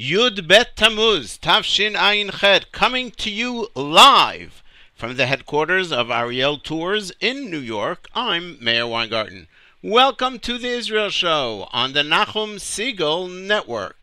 Yud Bet Tammuz, Tafshin Ayin Chet, coming to you live from the headquarters of Ariel Tours in New York. I'm Meir Weingarten. Welcome to the Israel Show on the Nachum Segal Network.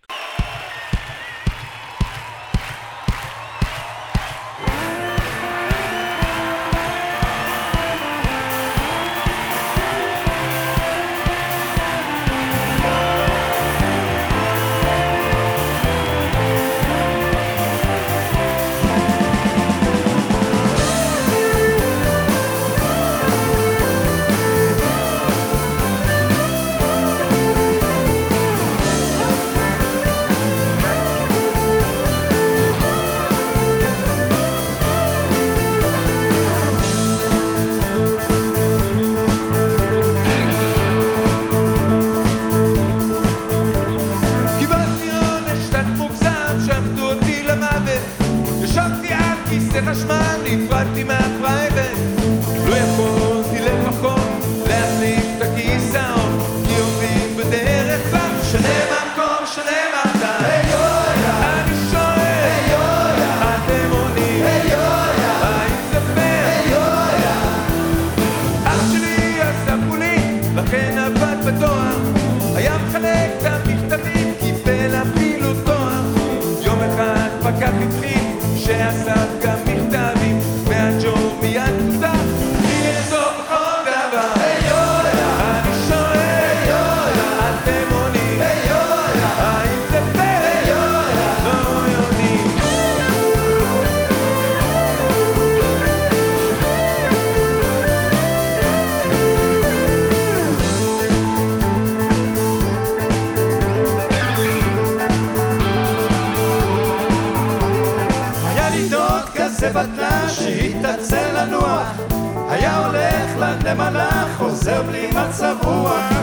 Katze Boa.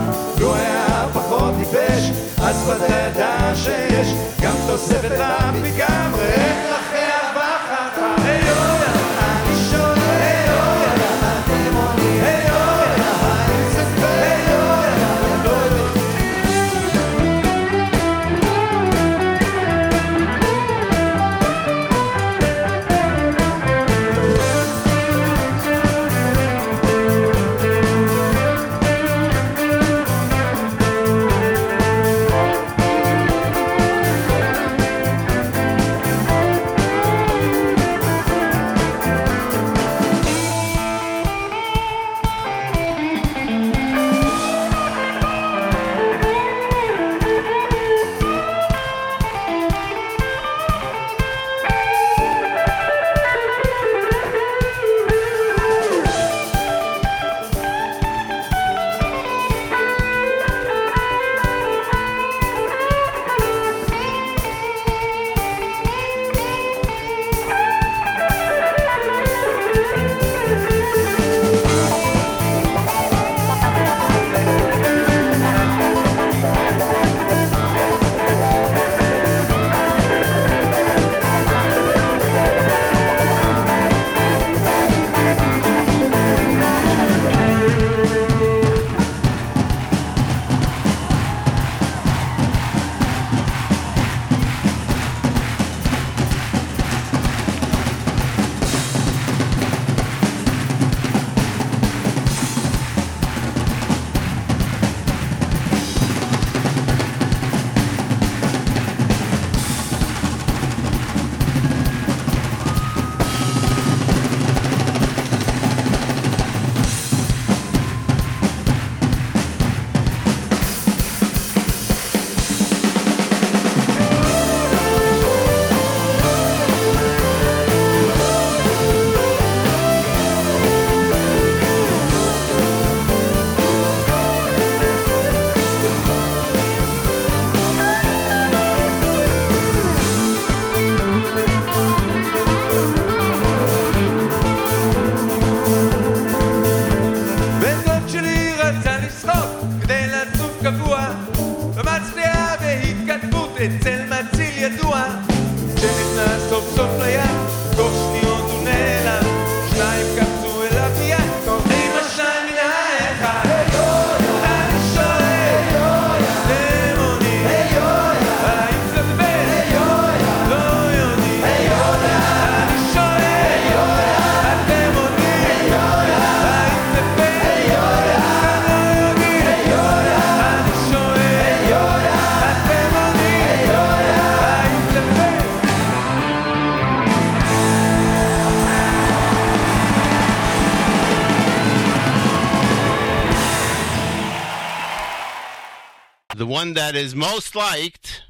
That is most liked,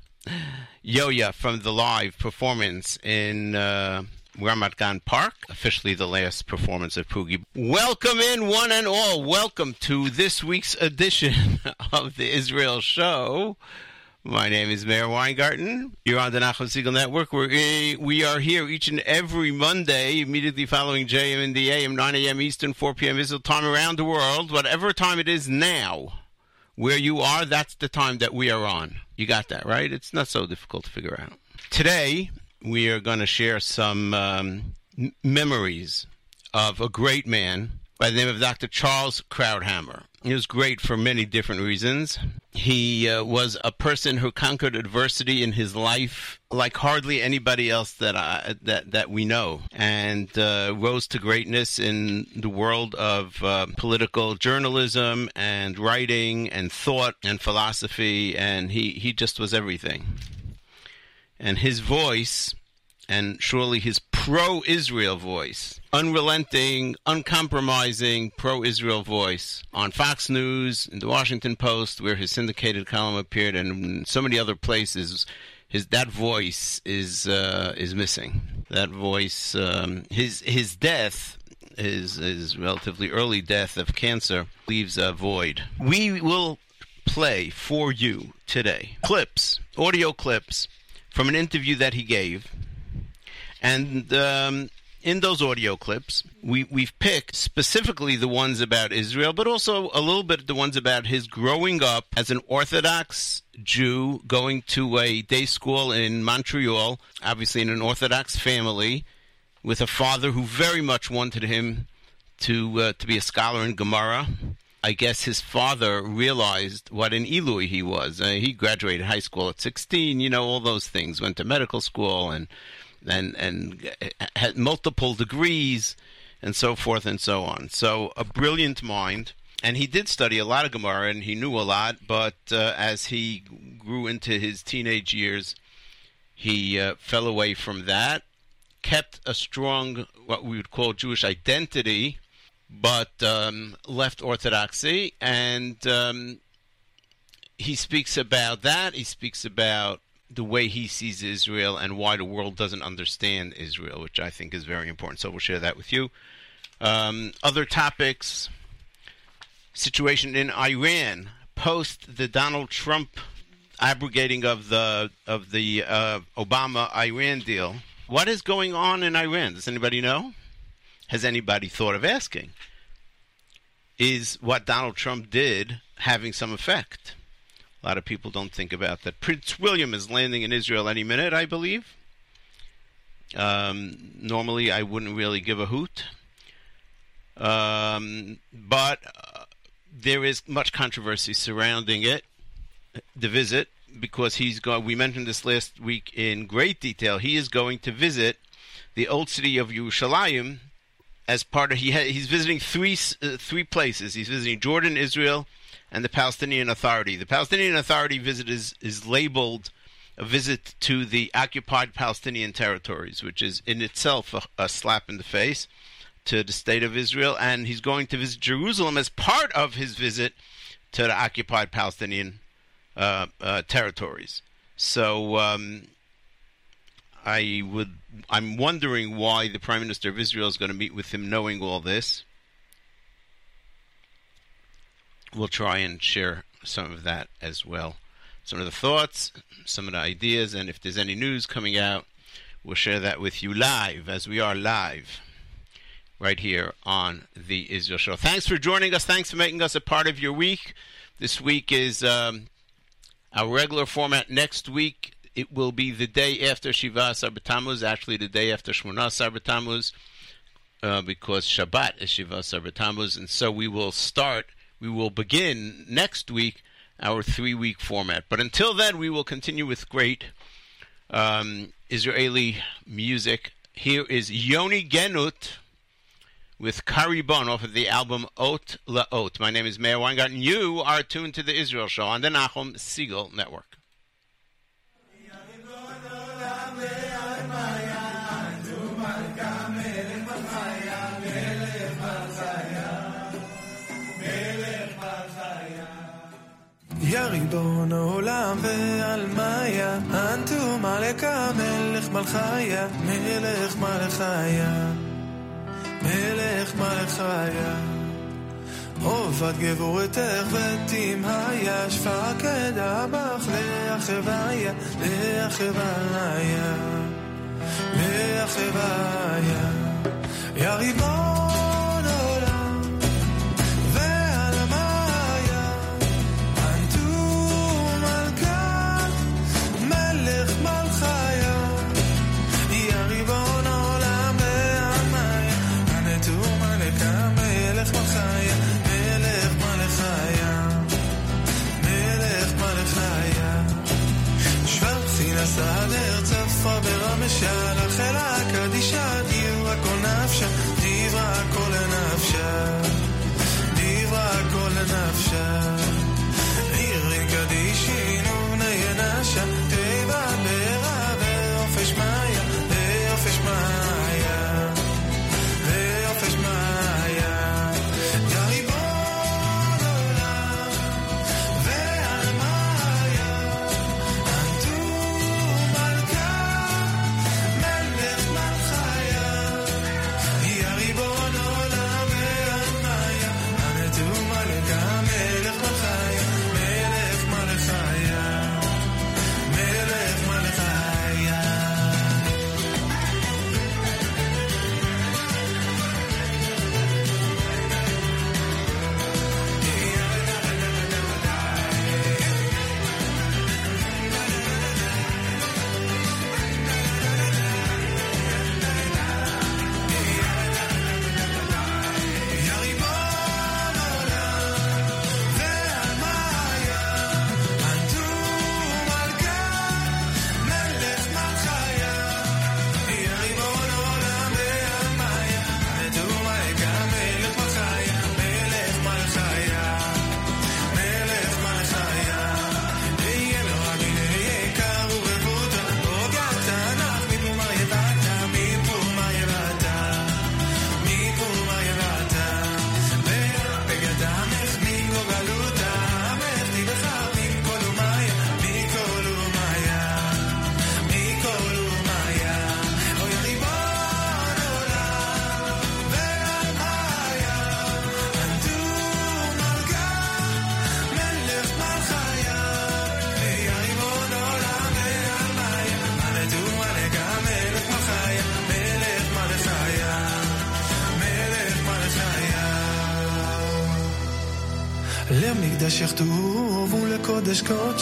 Yo-Yo from the live performance in uh, Ramat Park, officially the last performance of Poogie. Welcome in, one and all. Welcome to this week's edition of the Israel Show. My name is Meir Weingarten. You're on the Nachum Segal Network. We're, uh, we are here each and every Monday, immediately following JM in the AM, 9 a.m. Eastern, 4 p.m. Israel time around the world. Whatever time it is now, where you are, that's the time that we are on. You got that, right? It's not so difficult to figure out. Today, we are going to share some um, memories of a great man by the name of Dr. Charles Krauthammer. He was great for many different reasons. He uh, was a person who conquered adversity in his life like hardly anybody else that I, that that we know, and uh, rose to greatness in the world of uh, political journalism and writing and thought and philosophy, and he he just was everything and his voice, and surely his pro Israel voice, unrelenting, uncompromising pro Israel voice on Fox News, in the Washington Post, where his syndicated column appeared, and so many other places. His, that voice is uh, is missing. That voice, um, his his death, his his relatively early death of cancer, leaves a void. We will play for you today clips, audio clips from an interview that he gave. And um, in those audio clips, we, we've picked specifically the ones about Israel, but also a little bit the ones about his growing up as an Orthodox Jew, going to a day school in Montreal, obviously in an Orthodox family, with a father who very much wanted him to uh, to be a scholar in Gemara. I guess his father realized what an Illui he was. Uh, he graduated high school at 16, you know, all those things. Went to medical school and and and had multiple degrees and so forth and so on. So a brilliant mind. And he did study a lot of Gemara and he knew a lot, but uh, as he grew into his teenage years, he uh, fell away from that, kept a strong, what we would call Jewish identity, but um, left Orthodoxy, and um, he speaks about that. He speaks about the way he sees Israel and why the world doesn't understand Israel, which I think is very important. So we'll share that with you. Um, other topics: situation in Iran post the Donald Trump abrogating of the of the uh, Obama Iran deal. What is going on in Iran? Does anybody know? Has anybody thought of asking? Is what Donald Trump did having some effect? A lot of people don't think about that. Prince William is landing in Israel any minute, I believe. Um, normally, I wouldn't really give a hoot. Um, but uh, there is much controversy surrounding it, the visit, because he's going. We mentioned this last week in great detail. He is going to visit the old city of Yerushalayim as part of he ha, he's visiting three uh, three places. He's visiting Jordan, Israel, and the Palestinian Authority. The Palestinian Authority visit is is labeled a visit to the occupied Palestinian territories, which is in itself a, a slap in the face to the state of Israel. And he's going to visit Jerusalem as part of his visit to the occupied Palestinian uh, uh, territories. So. Um, I would. I'm wondering why the Prime Minister of Israel is going to meet with him, knowing all this. We'll try and share some of that as well. Some of the thoughts, some of the ideas, and if there's any news coming out, we'll share that with you live, as we are live right here on the Israel Show. Thanks for joining us. Thanks for making us a part of your week. This week is um, our regular format. Next week, it will be the day after Shiva Asar B'Tammuz, actually the day after Shmona Asar B'Tammuz, uh, because Shabbat is Shiva Asar B'Tammuz, and so we will start, we will begin next week our three-week format. But until then, we will continue with great um, Israeli music. Here is Yoni Genut with Karibon off of the album Ot Laot. My name is Meir Weingarten. You are tuned to the Israel Show on the Nachum Segal Network. יא ריבון העולם ועל מאיה, אנתו מלך מלכיה, מלך מלכיה, מלך מלכיה. עובד גבורתך ותמהיה, שפקד אבך לאחביה, לאחביה, לאחביה. יא ריבון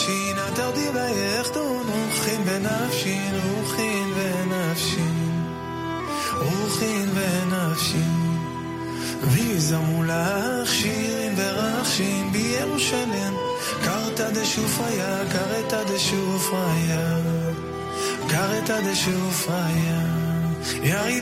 קודשין, אתר דיבייך רוחין ונפשין, רוחין ונפשין, רוחין ונפשין. ויזמו לך שירים ורחשין בירושלם, קרתא דשופריה, קרתא דשופריה, קרתא דשופריה. יא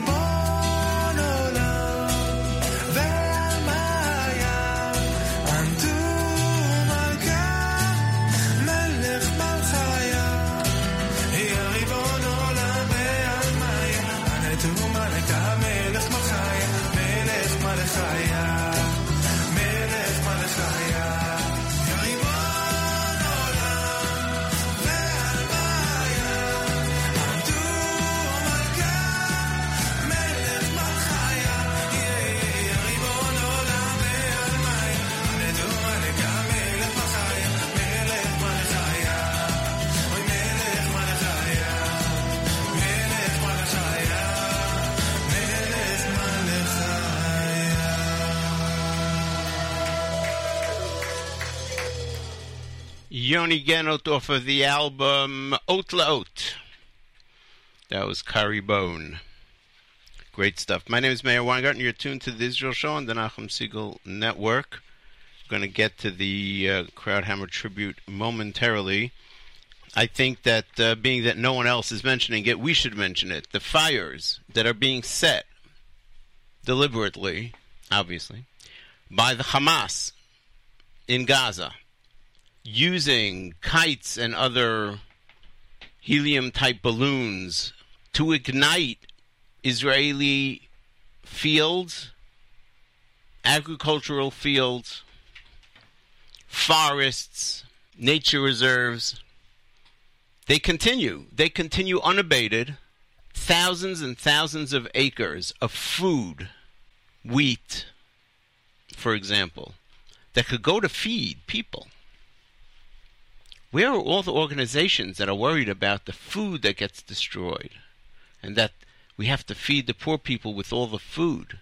Yoni Genut off of the album Oat. That was Karibon. Great stuff. My name is Meir Weingarten. You're tuned to the Israel Show on the Nachum Segal Network. going to get to the uh, Krauthammer tribute momentarily. I think that uh, being that no one else is mentioning it, we should mention it. The fires that are being set deliberately, obviously, by the Hamas in Gaza using kites and other helium type balloons to ignite Israeli fields, agricultural fields, forests, nature reserves. They continue. They continue unabated. Thousands and thousands of acres of food, wheat, for example, that could go to feed people. Where are all the organizations that are worried about the food that gets destroyed and that we have to feed the poor people with all the food?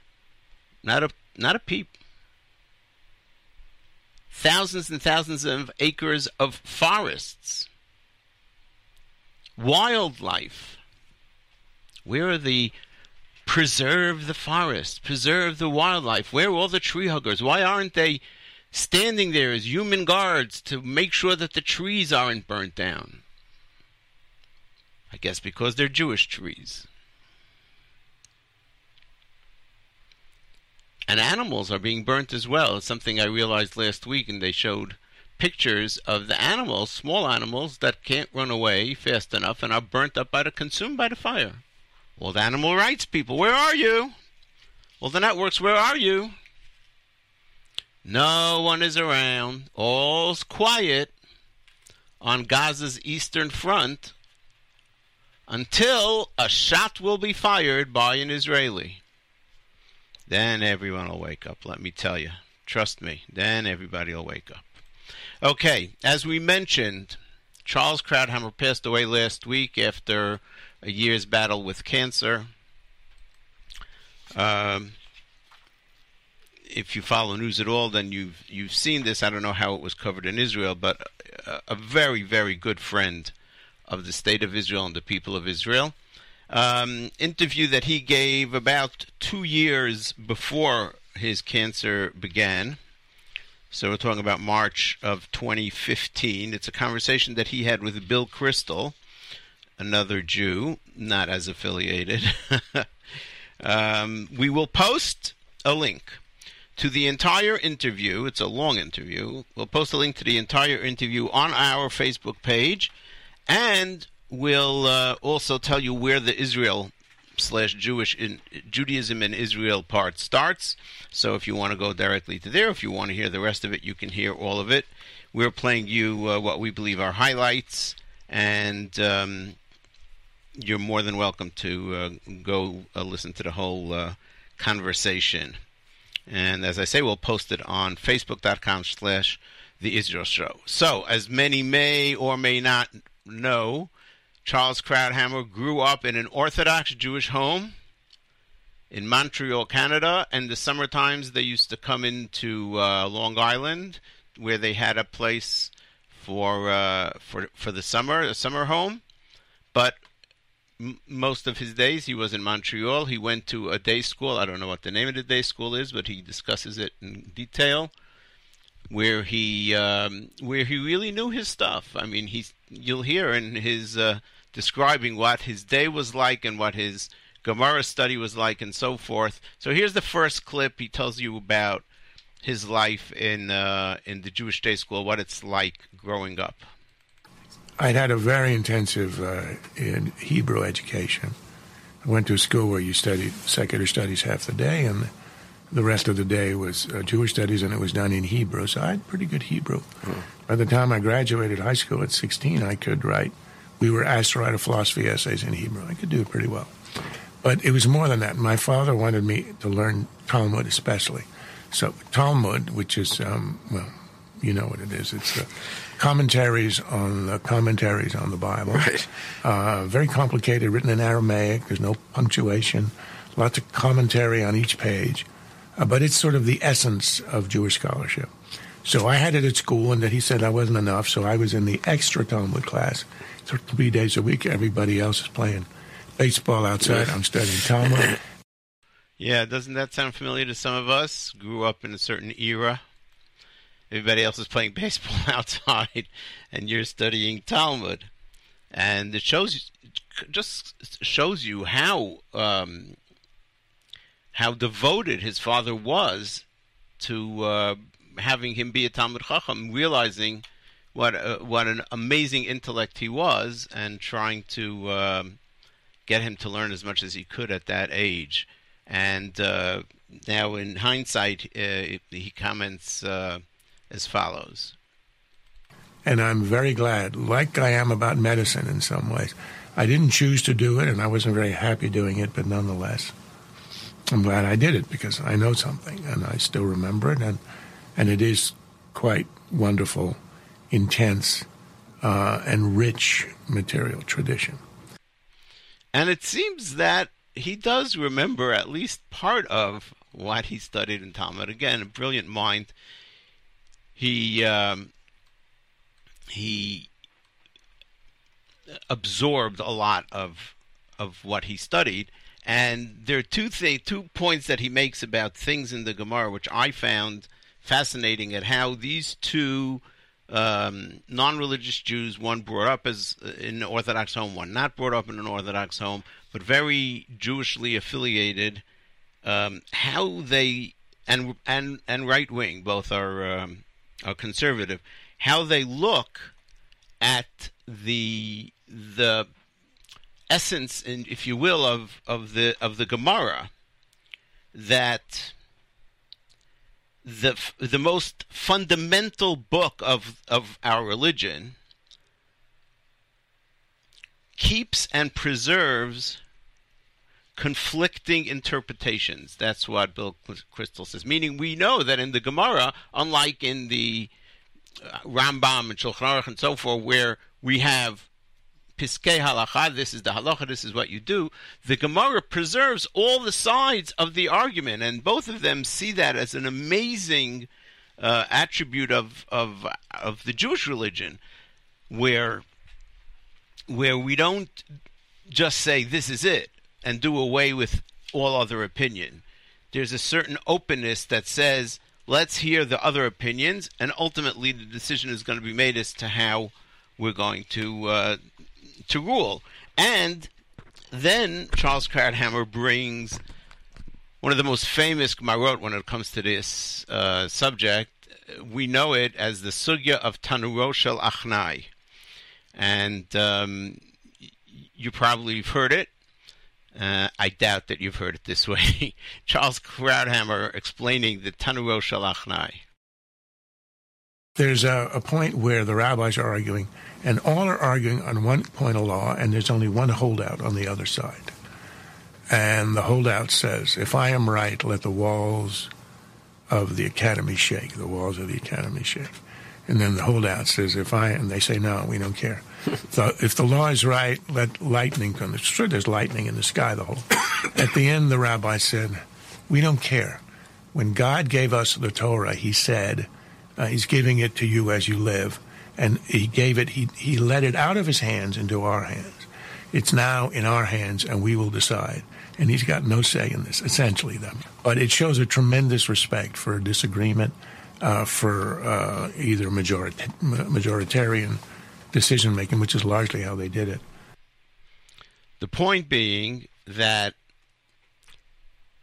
Not a not a peep. Thousands and thousands of acres of forests. Wildlife. Where are the preserve the forest, preserve the wildlife? Where are all the tree huggers? Why aren't they standing there as human guards to make sure that the trees aren't burnt down. I guess because they're Jewish trees. And animals are being burnt as well. It's something I realized last week, and they showed pictures of the animals, small animals that can't run away fast enough and are burnt up by the consumed by the fire. Well, the animal rights people, where are you? Well, the networks, where are you? No one is around. All's quiet on Gaza's eastern front until a shot will be fired by an Israeli. Then everyone will wake up, let me tell you. Trust me, then everybody will wake up. Okay, as we mentioned, Charles Krauthammer passed away last week after a year's battle with cancer. Um, if you follow news at all, then you've you've seen this. I don't know how it was covered in Israel, but a, a very very good friend of the state of Israel and the people of Israel. Um, interview that he gave about two years before his cancer began. So we're talking about March of 2015. It's a conversation that he had with Bill Kristol, another Jew, not as affiliated. um, we will post a link to the entire interview. It's a long interview. We'll post a link to the entire interview on our Facebook page, and we'll uh, also tell you where the Israel slash Jewish in Judaism in Israel part starts. So if you want to go directly to there, if you want to hear the rest of it, you can hear all of it. We're playing you uh, what we believe are highlights, and um, you're more than welcome to uh, go uh, listen to the whole uh, conversation. And as I say, we'll post it on facebook.com slash the Israel Show. So, as many may or may not know, Charles Krauthammer grew up in an Orthodox Jewish home in Montreal, Canada. And the summer times they used to come into uh, Long Island, where they had a place for uh, for for the summer, a summer home. But most of his days he was in Montreal. He went to a day school. I don't know what the name of the day school is, but he discusses it in detail. Where he um, where he really knew his stuff. I mean, he's you'll hear in his uh, describing what his day was like and what his Gemara study was like and so forth. So here's the first clip. He tells you about his life in uh, in the Jewish day school, what it's like growing up. I'd had a very intensive uh, in Hebrew education. I went to a school where you studied secular studies half the day, and the rest of the day was uh, Jewish studies, and it was done in Hebrew. So I had pretty good Hebrew. By the time I graduated high school at 16, I could write. We were asked to write a philosophy essays in Hebrew. I could do it pretty well. But it was more than that. My father wanted me to learn Talmud, especially. So Talmud, which is um, well, you know what it is. It's the commentaries on the commentaries on the Bible. Right. Uh, very complicated, written in Aramaic. There's no punctuation. Lots of commentary on each page. Uh, but it's sort of the essence of Jewish scholarship. So I had it at school, and then he said that wasn't enough. So I was in the extra Talmud class. So three days a week, everybody else is playing baseball outside. I'm studying Talmud. Yeah, doesn't that sound familiar to some of us? Grew up in a certain era. Everybody else is playing baseball outside, and you're studying Talmud, and it shows just shows you how um, how devoted his father was to uh, having him be a Talmud Chacham, realizing what uh, what an amazing intellect he was, and trying to um, get him to learn as much as he could at that age. And uh, now, in hindsight, uh, he comments uh, as follows. And I'm very glad, like I am about medicine in some ways. I didn't choose to do it, and I wasn't very happy doing it, but nonetheless, I'm glad I did it because I know something, and I still remember it, and and it is quite wonderful, intense, uh, and rich material tradition. And it seems that he does remember at least part of what he studied in Talmud. Again, a brilliant mind. He um, he absorbed a lot of of what he studied. And there are two th- two points that he makes about things in the Gemara, which I found fascinating at how these two um, non-religious Jews, one brought up as uh, in an Orthodox home, one not brought up in an Orthodox home, but very Jewishly affiliated, um, how they and and and right wing both are um, are conservative, how they look at the the essence, in, if you will, of of the of the Gemara that the the most fundamental book of of our religion keeps and preserves conflicting interpretations. That's what Bill Kristol says. Meaning, we know that in the Gemara, unlike in the uh, Rambam and Shulchan Aruch and so forth, where we have piskei halacha, this is the halacha, this is what you do. The Gemara preserves all the sides of the argument, and both of them see that as an amazing uh, attribute of, of of the Jewish religion, where where we don't just say this is it and do away with all other opinion. There's a certain openness that says let's hear the other opinions, and ultimately the decision is going to be made as to how we're going to uh, to rule. And then Charles Krauthammer brings one of the most famous Gemarot when it comes to this uh, subject. We know it as the Sugya of Tanuro Shel Achnai. And um, you probably have heard it. Uh, I doubt that you've heard it this way. Charles Krauthammer explaining the Tanuro Shel Achnai. There's a, a point where the rabbis are arguing and all are arguing on one point of law, and there's only one holdout on the other side. And the holdout says, if I am right, let the walls of the academy shake, the walls of the academy shake. And then the holdout says, if I, and they say, no, we don't care. so if the law is right, let lightning come. It's true there's lightning in the sky the whole. At the end, the rabbi said, we don't care. When God gave us the Torah, he said, uh, he's giving it to you as you live and he gave it, he, he let it out of his hands into our hands. It's now in our hands, and we will decide. And he's got no say in this, essentially, them. But it shows a tremendous respect for disagreement, uh, for uh, either majorit- majoritarian decision making, which is largely how they did it. The point being that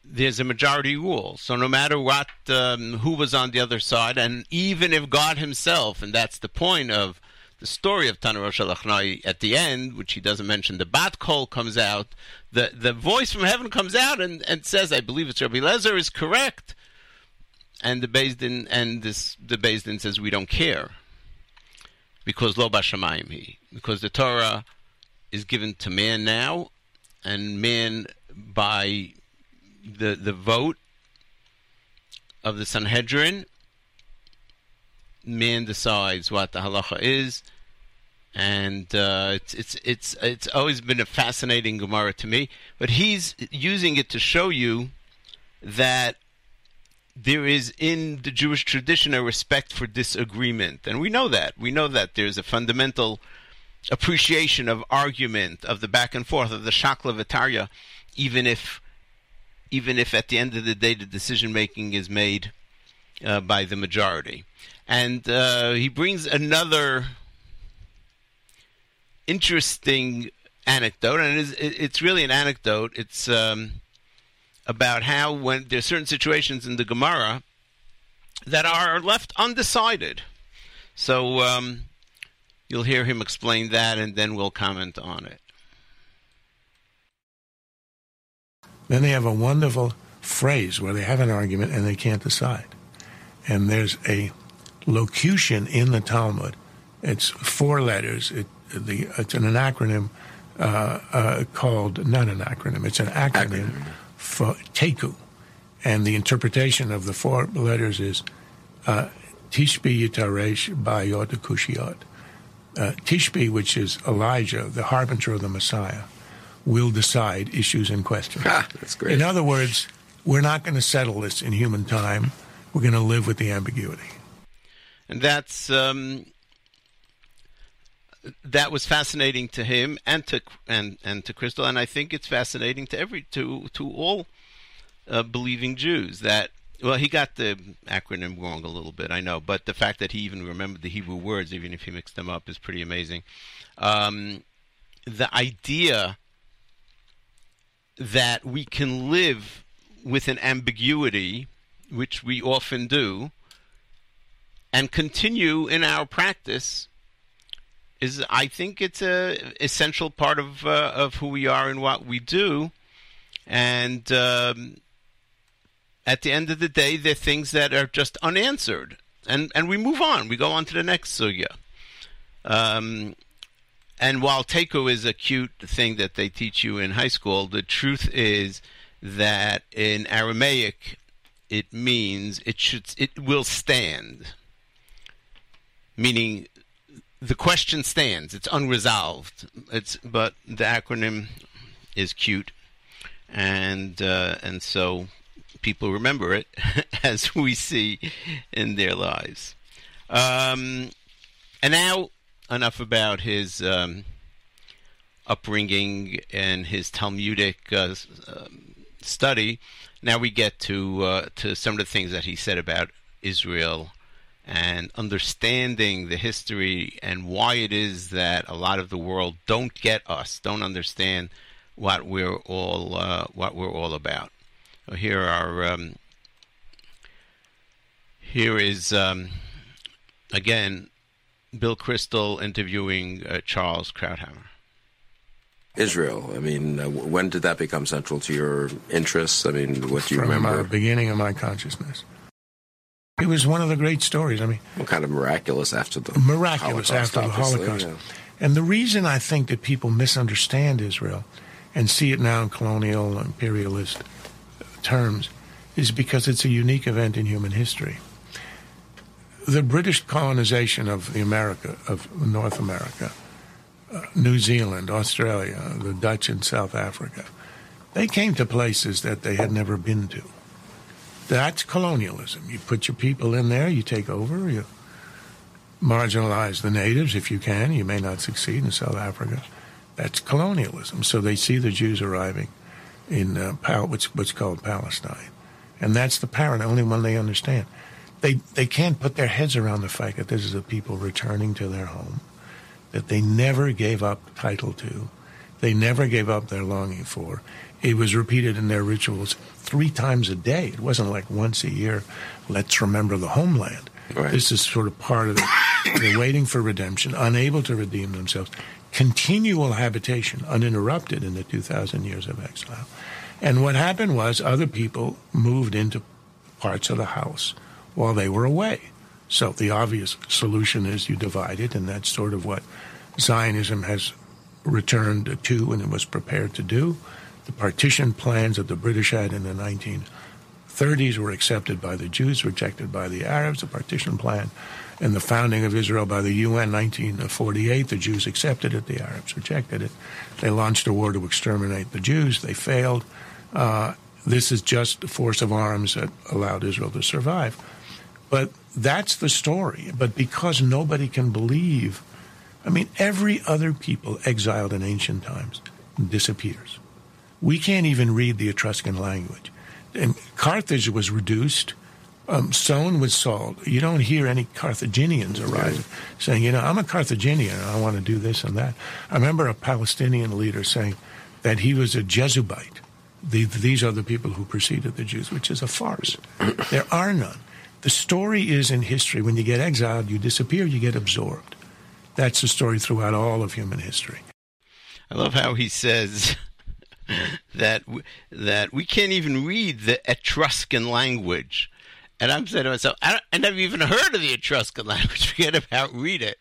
there's a majority rule. So no matter what, um, who was on the other side, and even if God Himself, and that's the point of the story of Tanur Shel Achnai at the end, which he doesn't mention, the bat kol comes out, the the voice from heaven comes out and, and says, "I believe it's Rabbi Lezer is correct," and the Din and this the Din says, "We don't care." Because lo bashamayim he, because the Torah is given to man now, and man by the the vote of the Sanhedrin, man decides what the halacha is, and uh, it's it's it's it's always been a fascinating Gemara to me. But he's using it to show you that there is in the Jewish tradition a respect for disagreement, and we know that. We know that there's a fundamental appreciation of argument, of the back and forth, of the shakla v'tarya, even if even if at the end of the day the decision making is made uh, by the majority. And uh, he brings another interesting anecdote, and it's, it's really an anecdote. It's um, about how when there's certain situations in the Gemara that are left undecided. So um, you'll hear him explain that, and then we'll comment on it. Then they have a wonderful phrase where they have an argument and they can't decide. And there's a locution in the Talmud, It's four letters. It, the, it's an acronym uh, uh, called, not an acronym, it's an acronym, Acronym. For Teku. And the interpretation of the four letters is uh, Tishbi Yitaresh Bayot Kushiot. Uh, Tishbi, which is Elijah, the harbinger of the Messiah, will decide issues in question. Ah, that's great. In other words, we're not going to settle this in human time. We're going to live with the ambiguity. and that's um, that was fascinating to him and to and and to Kristol, and I think it's fascinating to every to to all uh, believing Jews that. Well, he got the acronym wrong a little bit, I know, but the fact that he even remembered the Hebrew words, even if he mixed them up, is pretty amazing. Um, the idea that we can live with an ambiguity, which we often do, and continue in our practice is I think it's a essential part of uh, of who we are and what we do, and um, at the end of the day, they're things that are just unanswered, and and we move on. We go on to the next sugya. Um, and while teiko is a cute thing that they teach you in high school, the truth is that in Aramaic it means it should it will stand meaning the question stands. It's unresolved. It's but the acronym is cute. And uh, and so people remember it as we see in their lives. Um, and now enough about his um, upbringing and his Talmudic uh, um, study. Now we get to uh, to some of the things that he said about Israel and understanding the history and why it is that a lot of the world don't get us, don't understand what we're all uh, what we're all about. So here are um, here is um, again Bill Kristol interviewing uh, Charles Krauthammer. Israel. I mean, uh, when did that become central to your interests? I mean, what do you From the beginning of my consciousness. It was one of the great stories. I mean, What kind of miraculous after the miraculous Holocaust, after the Holocaust. yeah. And the reason I think that people misunderstand Israel and see it now in colonial imperialist terms is because it's a unique event in human history. The British colonization of the America of North America, uh, New Zealand, Australia, the Dutch in South Africa, they came to places that they had never been to. That's colonialism. You put your people in there, you take over, you marginalize the natives if you can. You may not succeed in South Africa. That's colonialism. So they see the Jews arriving in uh, Pal- what's, what's called Palestine, and that's the parent, only one they understand. They they can't put their heads around the fact that this is a people returning to their home, that they never gave up title to, they never gave up their longing for. It was repeated in their rituals three times a day. It wasn't like once a year. Let's remember the homeland. Right. This is sort of part of it. They're waiting for redemption, unable to redeem themselves. Continual habitation, uninterrupted in the 2,000 years of exile. And what happened was other people moved into parts of the house while they were away. So the obvious solution is you divide it, and that's sort of what Zionism has returned to and it was prepared to do. The partition plans that the British had in the 1930s were accepted by the Jews, rejected by the Arabs. The partition plan and the founding of Israel by the UN 1948, the Jews accepted it, the Arabs rejected it. They launched a war to exterminate the Jews. They failed. Uh, this is just the force of arms that allowed Israel to survive. But that's the story. But because nobody can believe, I mean, every other people exiled in ancient times disappears. We can't even read the Etruscan language. And Carthage was reduced, um, sown with salt. You don't hear any Carthaginians arriving saying, you know, I'm a Carthaginian and I want to do this and that. I remember a Palestinian leader saying that he was a Jebusite. The, these are the people who preceded the Jews, which is a farce. there are none. The story is in history. When you get exiled, you disappear, you get absorbed. That's the story throughout all of human history. I love how he says that that we can't even read the Etruscan language, And I'm saying to myself, I, I never even heard of the Etruscan language. Forget about read it.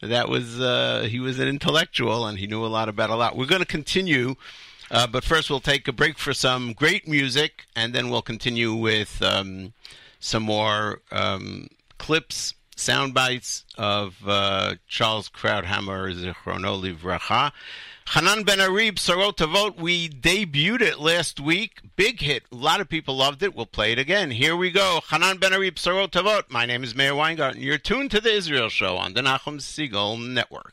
That was uh, he was an intellectual and he knew a lot about a lot. We're going to continue, uh, but first we'll take a break for some great music, and then we'll continue with um, some more um, clips, sound bites of uh, Charles Krauthammer, Zichrono Livracha. Hanan Ben Ari, Besorot Tovot, we debuted it last week. Big hit. A lot of people loved it. We'll play it again. Here we go. Hanan Ben Ari, Besorot Tovot. My name is Meir Weingarten. You're tuned to the Israel Show on the Nachum Segal Network.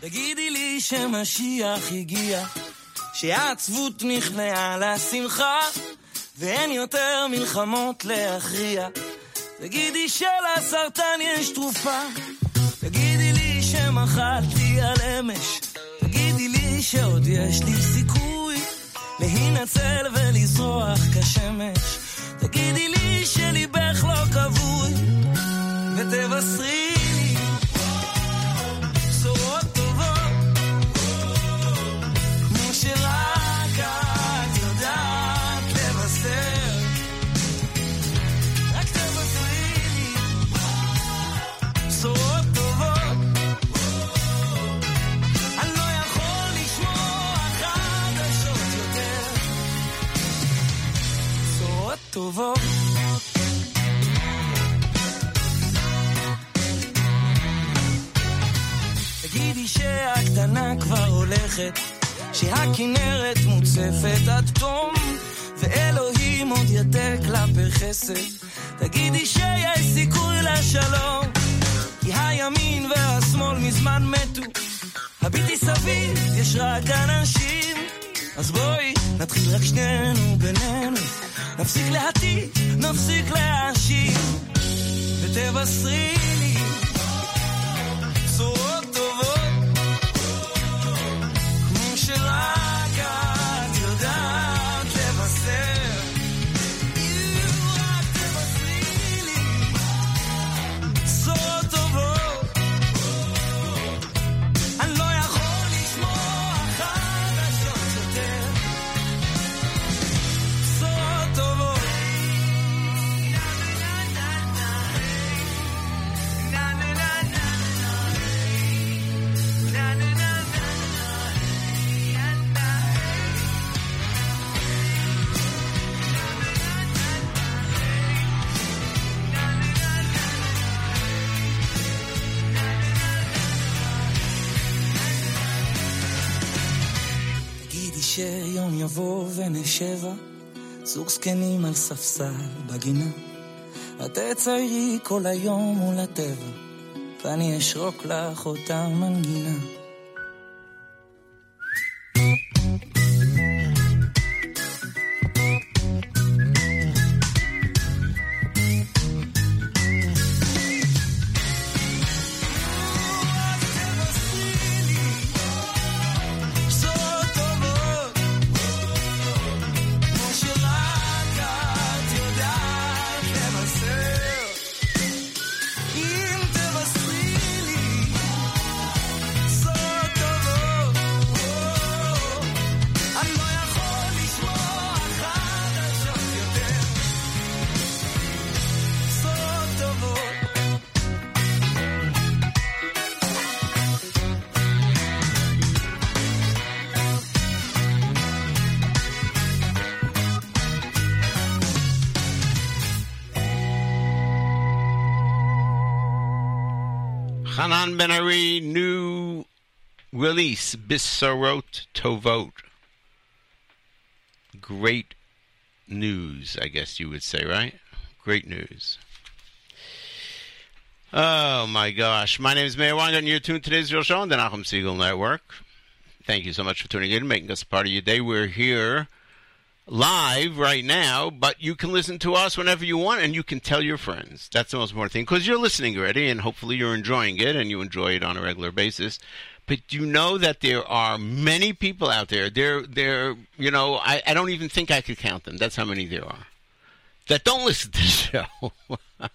תגידי לי שמשיח הגיע שהעצבות נכנעה לשמחה, ואין יותר מלחמות להכריע. תגידי שלסרטן יש תרופה, תגידי לי שמחלתי על אמש, תגידי לי שעוד יש לי סיכוי להינצל ולזרוח כשמש. תגידי לי שליבך לא כבוי, ותבשרי טובות. תגידי שהקטנה כבר הולכת, שהכנרת מוצפת עד תום, ואלוהים עוד יתה כלפי חסד. תגידי שיש סיכוי לשלום, כי הימין והשמאל מזמן מתו. הביטי סביב, יש רק אנשים, אז בואי נתחיל רק שנינו בינינו. נפסיק להטיט, נפסיק להאשים, ותבשרי שיום יבוא ונשבע, זוג זקנים על ספסל בגינה. את תציירי כל היום מול הטבע, ואני אשרוק לך אותה מנגינה. Ben new release, Besorot Tovot. Great news, I guess you would say, right? Great news. Oh my gosh. My name is Meir and You're tuned to today's real show on the Nachum Segal Network. Thank you so much for tuning in making us a part of your day. We're here live right now, but you can listen to us whenever you want and you can tell your friends. That's the most important thing because you're listening already and hopefully you're enjoying it and you enjoy it on a regular basis. But you know that there are many people out there. There, there. You know, I, I don't even think I could count them. That's how many there are that don't listen to the show.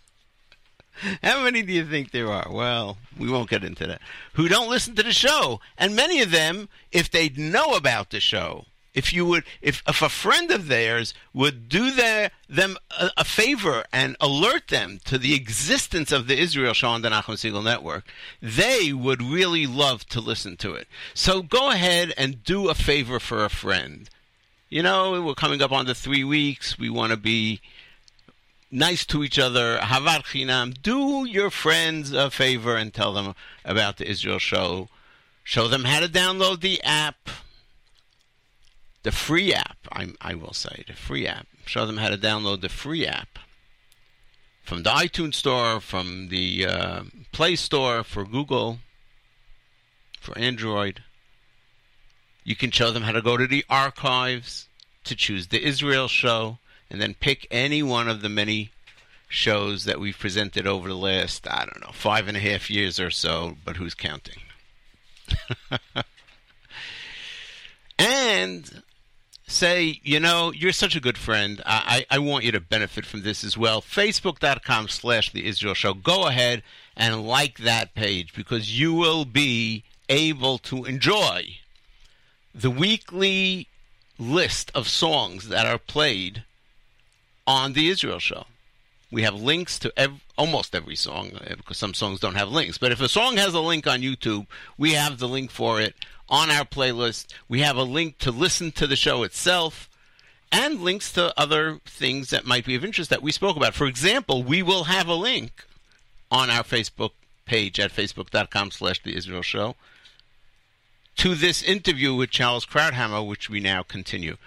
How many do you think there are? Well, we won't get into that. Who don't listen to the show. And many of them, if they know about the show, if you would, if, if a friend of theirs would do their, them a, a, favor and alert them to the existence of the Israel the Nachum Segal Network, they would really love to listen to it. So go ahead and do a favor for a friend. You know, we're coming up on the three weeks. We want to be nice to each other. Ahavat chinam. Do your friends a favor and tell them about the Israel Show. Show them how to download the app the free app, I, I will say, the free app. Show them how to download the free app from the iTunes Store, from the uh, Play Store for Google, for Android. You can show them how to go to the archives to choose the Israel show and then pick any one of the many shows that we've presented over the last, I don't know, five and a half years or so, but who's counting? and say, you know, you're such a good friend. I, I, want you to benefit from this as well. Facebook.com slash The Israel Show. Go ahead and like that page because you will be able to enjoy the weekly list of songs that are played on The Israel Show. We have links to ev- almost every song uh, because some songs don't have links. But if a song has a link on YouTube, we have the link for it on our playlist. We have a link to listen to the show itself and links to other things that might be of interest that we spoke about. For example, we will have a link on our Facebook page at facebook.com slash the Israel Show to this interview with Charles Krauthammer, which we now continue.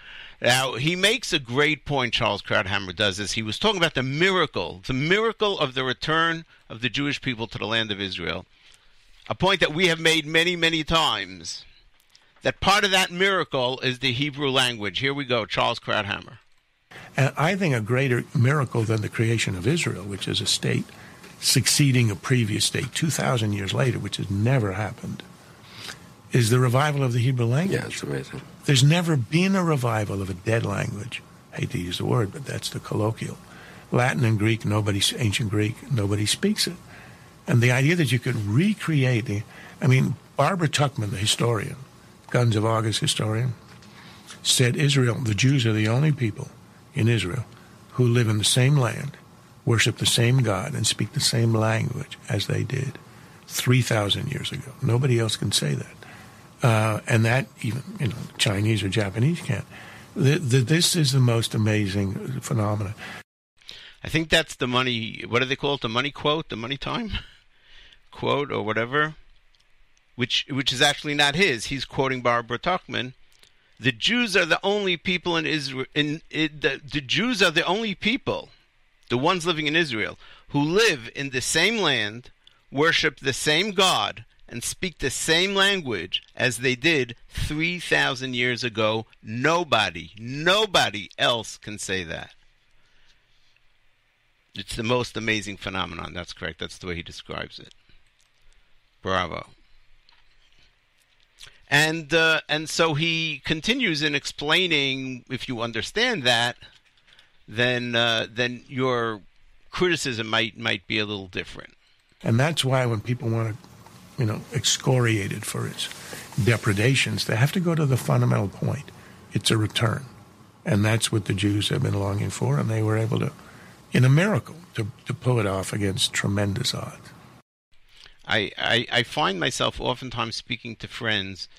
Now, he makes a great point, Charles Krauthammer does, is he was talking about the miracle, the miracle of the return of the Jewish people to the land of Israel, a point that we have made many, many times that part of that miracle is the Hebrew language. Here we go, Charles Krauthammer. And I think a greater miracle than the creation of Israel, which is a state succeeding a previous state 2,000 years later, which has never happened, is the revival of the Hebrew language. Yeah, it's amazing. There's never been a revival of a dead language. I hate to use the word, but that's the colloquial. Latin and Greek, nobody, ancient Greek, nobody speaks it. And the idea that you could recreate the, I mean, Barbara Tuchman, the historian, Guns of August historian, said Israel, the Jews are the only people in Israel who live in the same land, worship the same God, and speak the same language as they did 3,000 years ago. Nobody else can say that. Uh, and that even, you know, Chinese or Japanese can't. The, the, this is the most amazing phenomenon. I think that's the money, what do they call it? The money quote? The money time quote or whatever? Which which is actually not his. He's quoting Barbara Tuchman. The Jews are the only people in Israel. In, in the, the Jews are the only people, the ones living in Israel, who live in the same land, worship the same God, and speak the same language as they did 3,000 years ago. Nobody, nobody else can say that. It's the most amazing phenomenon. That's correct. That's the way he describes it. Bravo. And uh, and so he continues in explaining. If you understand that, then uh, then your criticism might might be a little different. And that's why when people want to, you know, excoriate it for its depredations, they have to go to the fundamental point. It's a return, and that's what the Jews have been longing for, and they were able to, in a miracle, to to pull it off against tremendous odds. I, I, I find myself oftentimes speaking to friends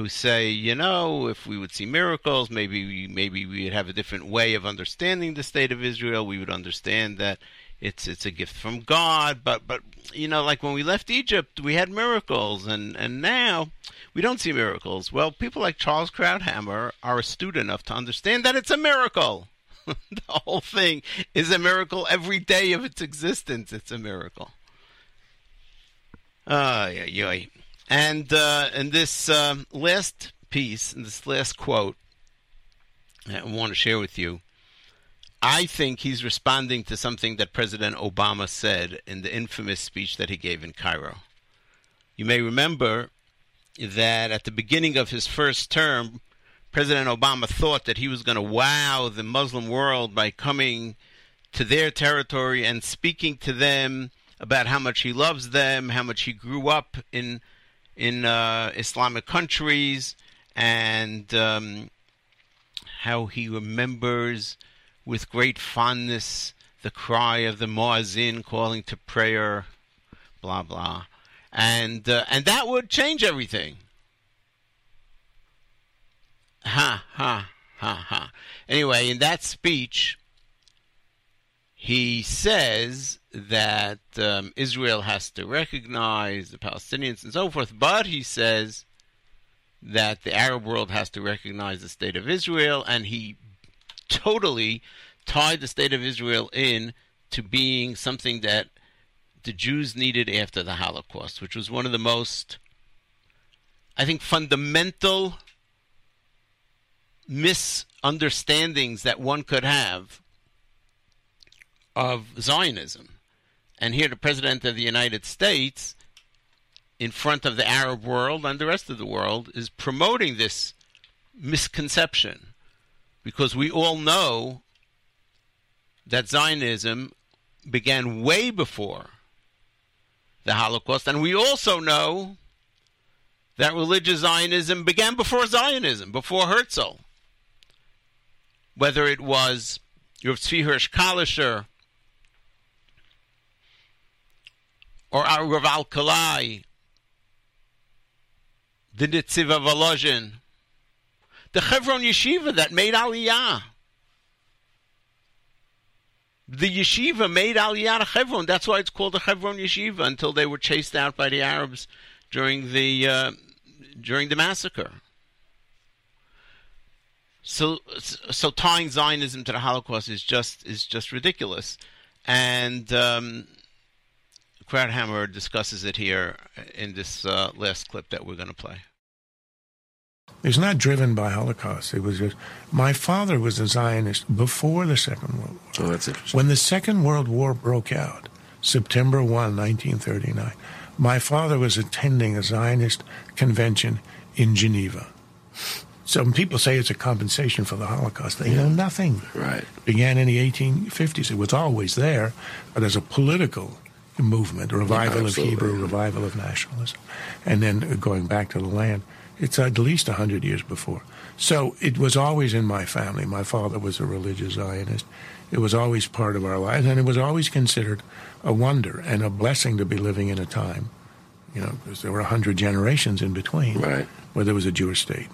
who say, you know, if we would see miracles, maybe we, maybe we'd have a different way of understanding the state of Israel. We would understand that it's it's a gift from God. But but you know, like when we left Egypt, we had miracles, and and now we don't see miracles. Well, people like Charles Krauthammer are astute enough to understand that it's a miracle. the whole thing is a miracle every day of its existence. It's a miracle. Uh, yeah, yeah. And uh, in this um, last piece, in this last quote, I want to share with you. I think he's responding to something that President Obama said in the infamous speech that he gave in Cairo. You may remember that at the beginning of his first term, President Obama thought that he was going to wow the Muslim world by coming to their territory and speaking to them about how much he loves them, how much he grew up in in uh, Islamic countries, and um, how he remembers with great fondness the cry of the muezzin calling to prayer, blah blah, and uh, and that would change everything. Ha ha ha ha. Anyway, in that speech, he says that um, Israel has to recognize the Palestinians and so forth, but he says that the Arab world has to recognize the state of Israel, and he totally tied the state of Israel in to being something that the Jews needed after the Holocaust, which was one of the most, I think, fundamental misunderstandings that one could have of Zionism. And here, the President of the United States, in front of the Arab world and the rest of the world, is promoting this misconception. Because we all know that Zionism began way before the Holocaust, and we also know that religious Zionism began before Zionism, before Herzl. Whether it was Rav Tzvi Hirsch Kalischer or Rav Alkalai, the Nitziva Volozhin, the Chevron Yeshiva that made Aliyah. The yeshiva made Aliyah to. That's why it's called the Hebron Yeshiva until they were chased out by the Arabs during the uh, during the massacre. So, so tying Zionism to the Holocaust is just is just ridiculous, and um, Krauthammer discusses it here in this uh, last clip that we're going to play. It's not driven by Holocaust. It was just my father was a Zionist before the Second World War. Oh, that's interesting. When the Second World War broke out, September 1, 1939, my father was attending a Zionist convention in Geneva. Some people say it's a compensation for the Holocaust. They know nothing. Right. It began in the 1850s. It was always there, but as a political movement, a revival of. Hebrew, revival of nationalism, and then going back to the land. It's at least 100 years before. So it was always in my family. My father was a religious Zionist. It was always part of our lives, and it was always considered a wonder and a blessing to be living in a time, you know, because there were 100 generations in between Right. where there was a Jewish state.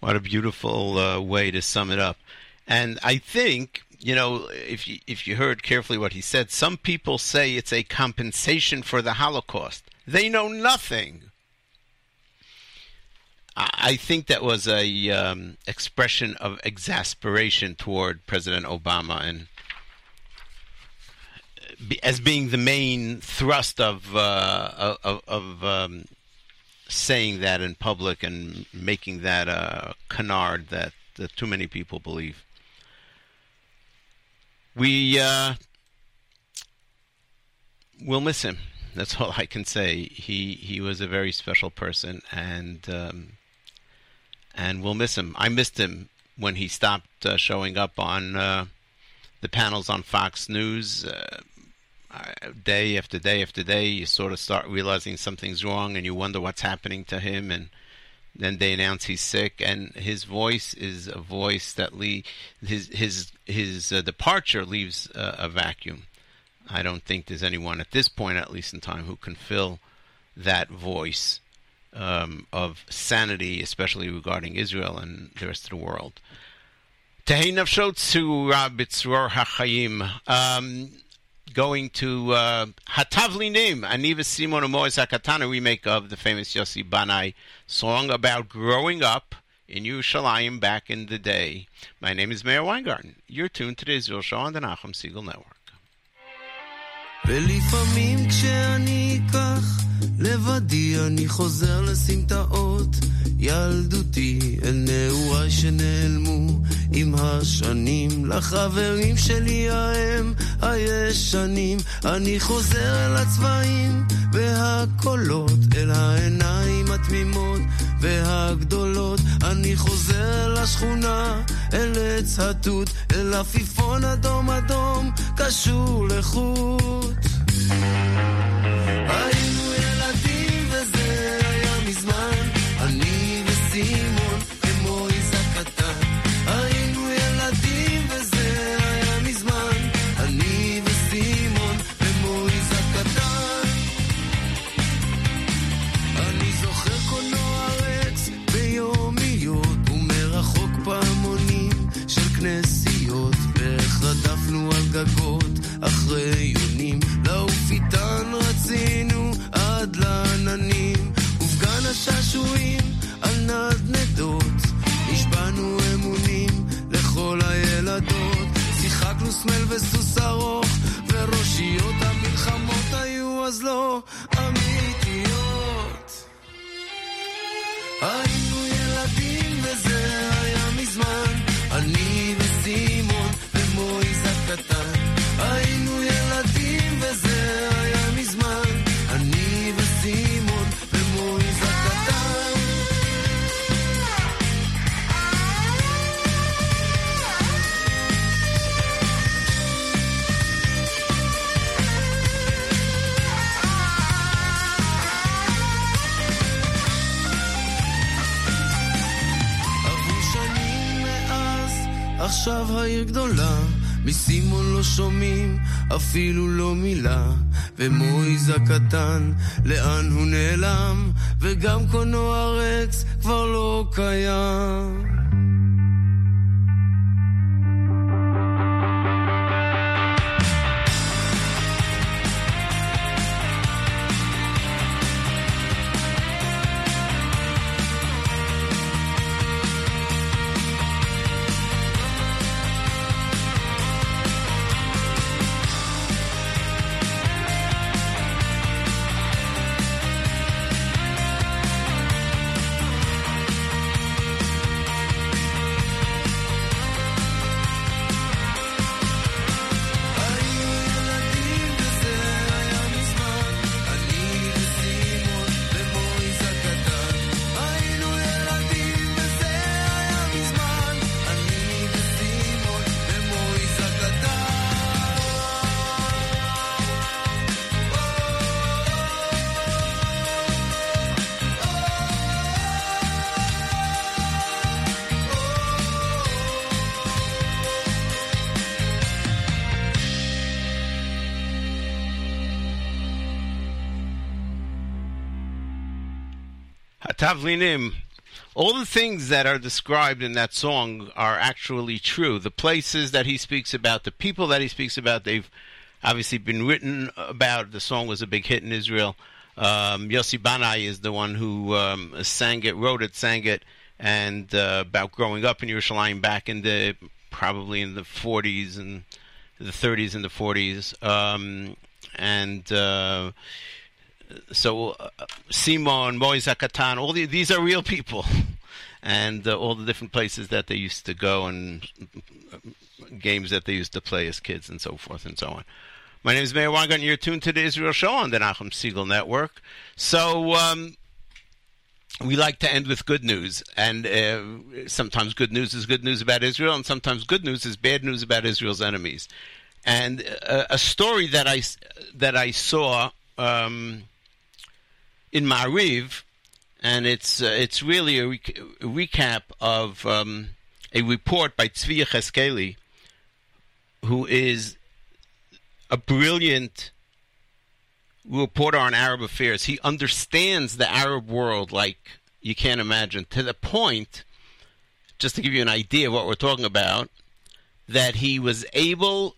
What a beautiful uh, way to sum it up. And I think, you know, if you, if you heard carefully what he said, some people say it's a compensation for the Holocaust. They know nothing. I think that was a um, expression of exasperation toward President Obama and as being the main thrust of uh, of, of um, saying that in public and making that a canard that, that too many people believe. We uh, will miss him. That's all I can say. He he was a very special person, and um, and we'll miss him. I missed him when he stopped uh, showing up on uh, the panels on Fox News. Uh, uh, day after day after day, you sort of start realizing something's wrong, and you wonder what's happening to him. And then they announce he's sick, and his voice is a voice that le- his his his uh, departure leaves uh, a vacuum. I don't think there's anyone at this point, at least in time, who can fill that voice um, of sanity, especially regarding Israel and the rest of the world. Um, going to uh, Hatavlinim, Aniva Simon Mois Hakatana remake of the famous Yossi Banai song about growing up in Yerushalayim back in the day. My name is Meir Weingarten. You're tuned to the Israel Show on the Nachum Segal Network. לבדי אני חוזר לסמטאות ילדותי אל נעוריי שנעלמו. עם השנים לחברים שלי ההם הישנים. אני חוזר אל הצבעים והקולות אל העיניים התמימות והגדולות. אני חוזר אל השכונה אל עץ התות אל עפיפון אדום אדום קשור לחוט רדפנו על גגות אחרי יונים לעוף איתן רצינו עד לעננים. ובגן השעשועים על נדנדות נשבענו אמונים לכל הילדות. שיחקנו סמל וסוס ארוך וראשיות המלחמות היו אז לא עכשיו העיר גדולה. מסימון לא שומעים אפילו לא מילה. ומויז הקטן, לאן הוא נעלם? וגם קולנוע רקס כבר לא קיים. All the things that are described in that song are actually true. The places that he speaks about, the people that he speaks about, they've obviously been written about. The song was a big hit in Israel. Um, Yossi Banai is the one who um, sang it, wrote it, sang it, and uh, about growing up in Yerushalayim back in the probably in the 40s and the 30s and the 40s. Um, and uh, so uh, Simon, Moise Katan, all the, these are real people, and uh, all the different places that they used to go and uh, games that they used to play as kids and so forth and so on. My name is Meir Weingarten. and You're tuned to the Israel Show on the Nachum Segal Network. So um, we like to end with good news, and uh, sometimes good news is good news about Israel, and sometimes good news is bad news about Israel's enemies. And uh, a story that I that I saw. Um, in Ma'ariv, and it's uh, it's really a, rec- a recap of um, a report by Tzvi Cheskeli, who is a brilliant reporter on Arab affairs. He understands the Arab world like you can't imagine, to the point, just to give you an idea of what we're talking about, that he was able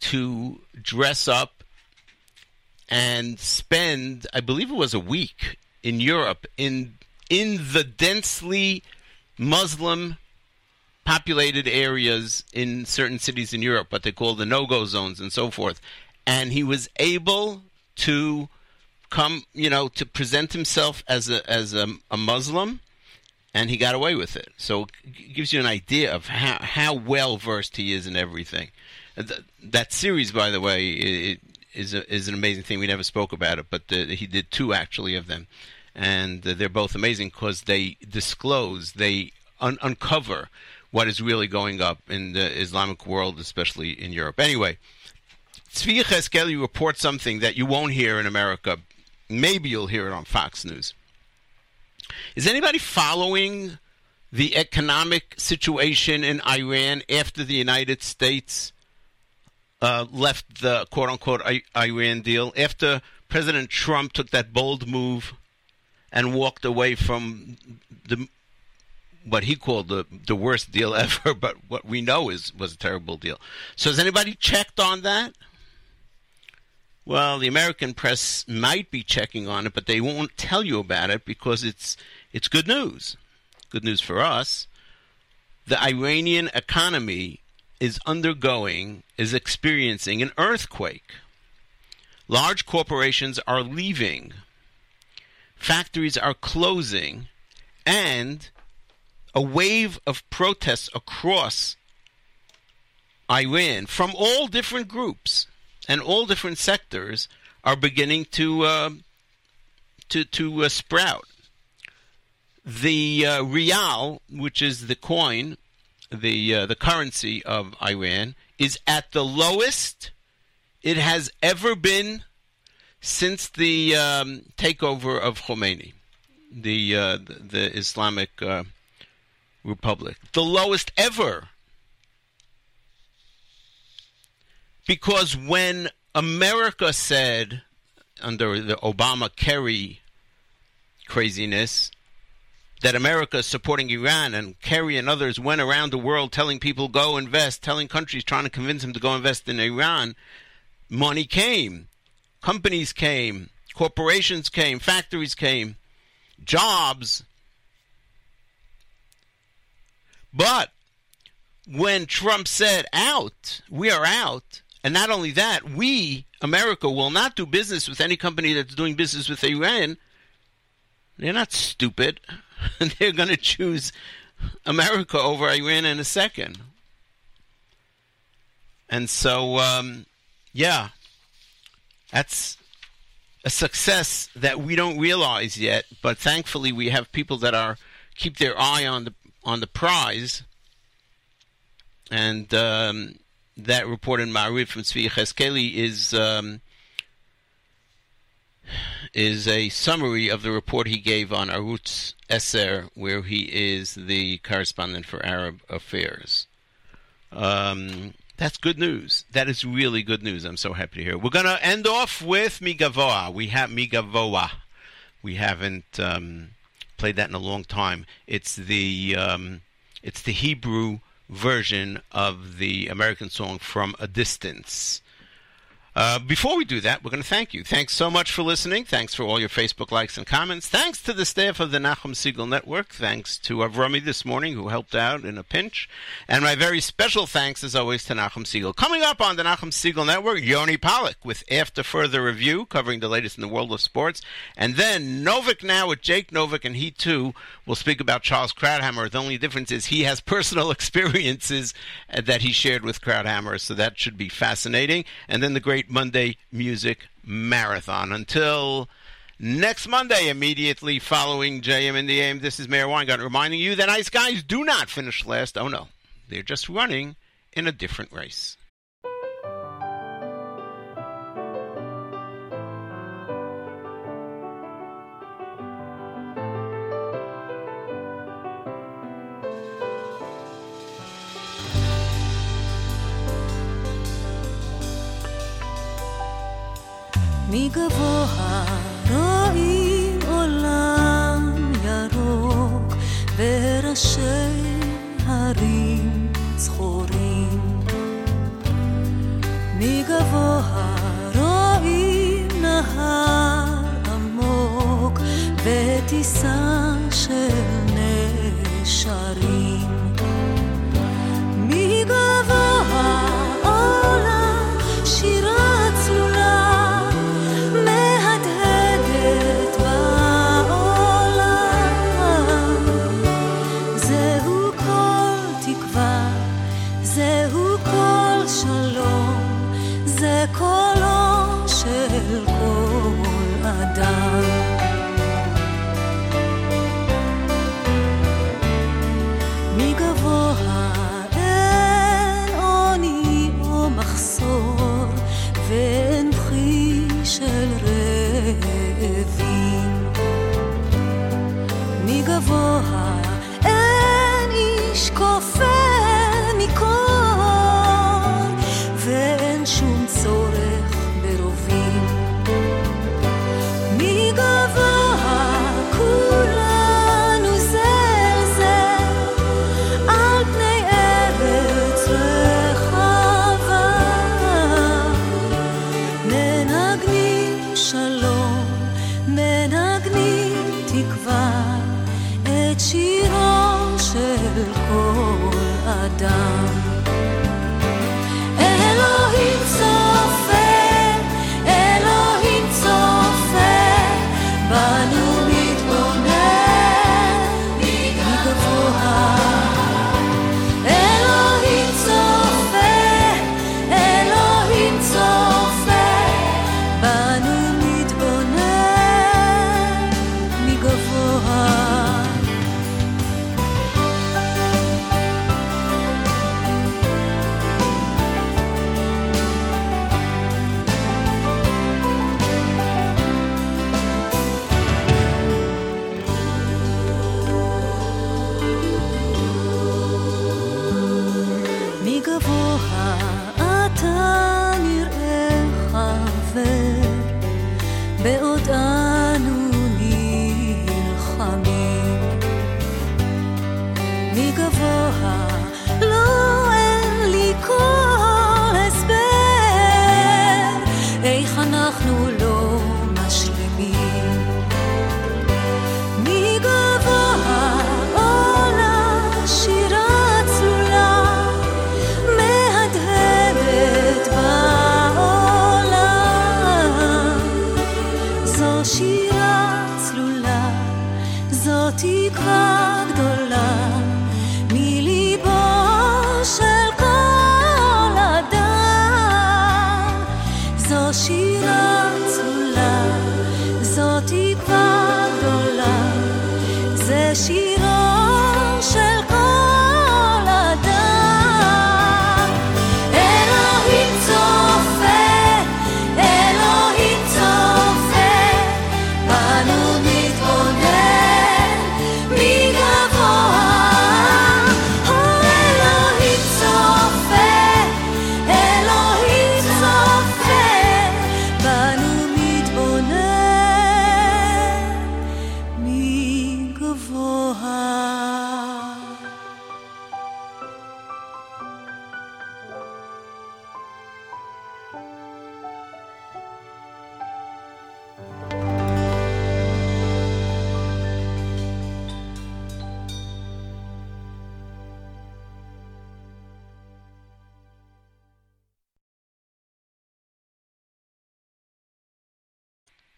to dress up and spend, I believe it was a week in Europe, in in the densely Muslim populated areas in certain cities in Europe, what they call the no-go zones and so forth. And he was able to come, you know, to present himself as a as a, a Muslim, and he got away with it. So it gives you an idea of how how well versed he is in everything. That series, by the way, it, is a, is an amazing thing. We never spoke about it, but the, he did two actually of them, and uh, they're both amazing because they disclose, they un- uncover what is really going up in the Islamic world, especially in Europe. Anyway, Tzvi Cheskeli reports something that you won't hear in America. Maybe you'll hear it on Fox News. Is anybody following the economic situation in Iran after the United States uh, left the quote unquote Iran deal? After President Trump took that bold move and walked away from the what he called the the worst deal ever, but what we know is was a terrible deal. So has anybody checked on that? Well, the American press might be checking on it, but they won't tell you about it because it's it's good news. Good news for us. The Iranian economy is undergoing, is experiencing an earthquake. Large corporations are leaving. Factories are closing, and a wave of protests across Iran from all different groups and all different sectors are beginning to uh, to to uh, sprout. The uh, rial, which is the coin, the uh, the currency of Iran, is at the lowest it has ever been since the um, takeover of Khomeini, the uh, the, Islamic uh, Republic, the lowest ever. Because when America said, under the Obama Kerry craziness, that America is supporting Iran, and Kerry and others went around the world telling people go invest, telling countries trying to convince them to go invest in Iran, money came, companies came, corporations came, factories came, jobs. But when Trump said out, we are out, and not only that, we, America, will not do business with any company that's doing business with Iran. They're not stupid. They're going to choose America over Iran in a second. And so, um, yeah, that's a success that we don't realize yet. But thankfully, we have people that are keep their eye on the on the prize. And um, that report in Ma'ariv from Tzvi Cheskeli is um, is a summary of the report he gave on Arutz Eser, where he is the correspondent for Arab affairs. Um, that's good news. That is really good news. I'm so happy to hear. We're going to end off with Migavoa. We have Migavoa. We haven't um, played that in a long time. It's the um, it's the Hebrew version of the American song "From a Distance." Uh, before we do that, we're going to thank you. Thanks so much for listening. Thanks for all your Facebook likes and comments. Thanks to the staff of the Nachum Segal Network. Thanks to Avrami this morning who helped out in a pinch. And my very special thanks, as always, to Nachum Segal. Coming up on the Nachum Segal Network, Yoni Pollock with After Further Review, covering the latest in the world of sports. And then Novak now with Jake Novak, and he too will speak about Charles Krauthammer. The only difference is he has personal experiences uh, that he shared with Krauthammer, so that should be fascinating. And then the great Monday Music Marathon. Until next Monday, immediately following JM in the AM, this is Meir Weingarten reminding you that ice guys do not finish last. Oh no, they're just running in a different race. מגבוה רואים עולם ירוק וראשי הרים זכורים. מגבוה רואים נהר עמוק וטיסה של נשרים. מגבוה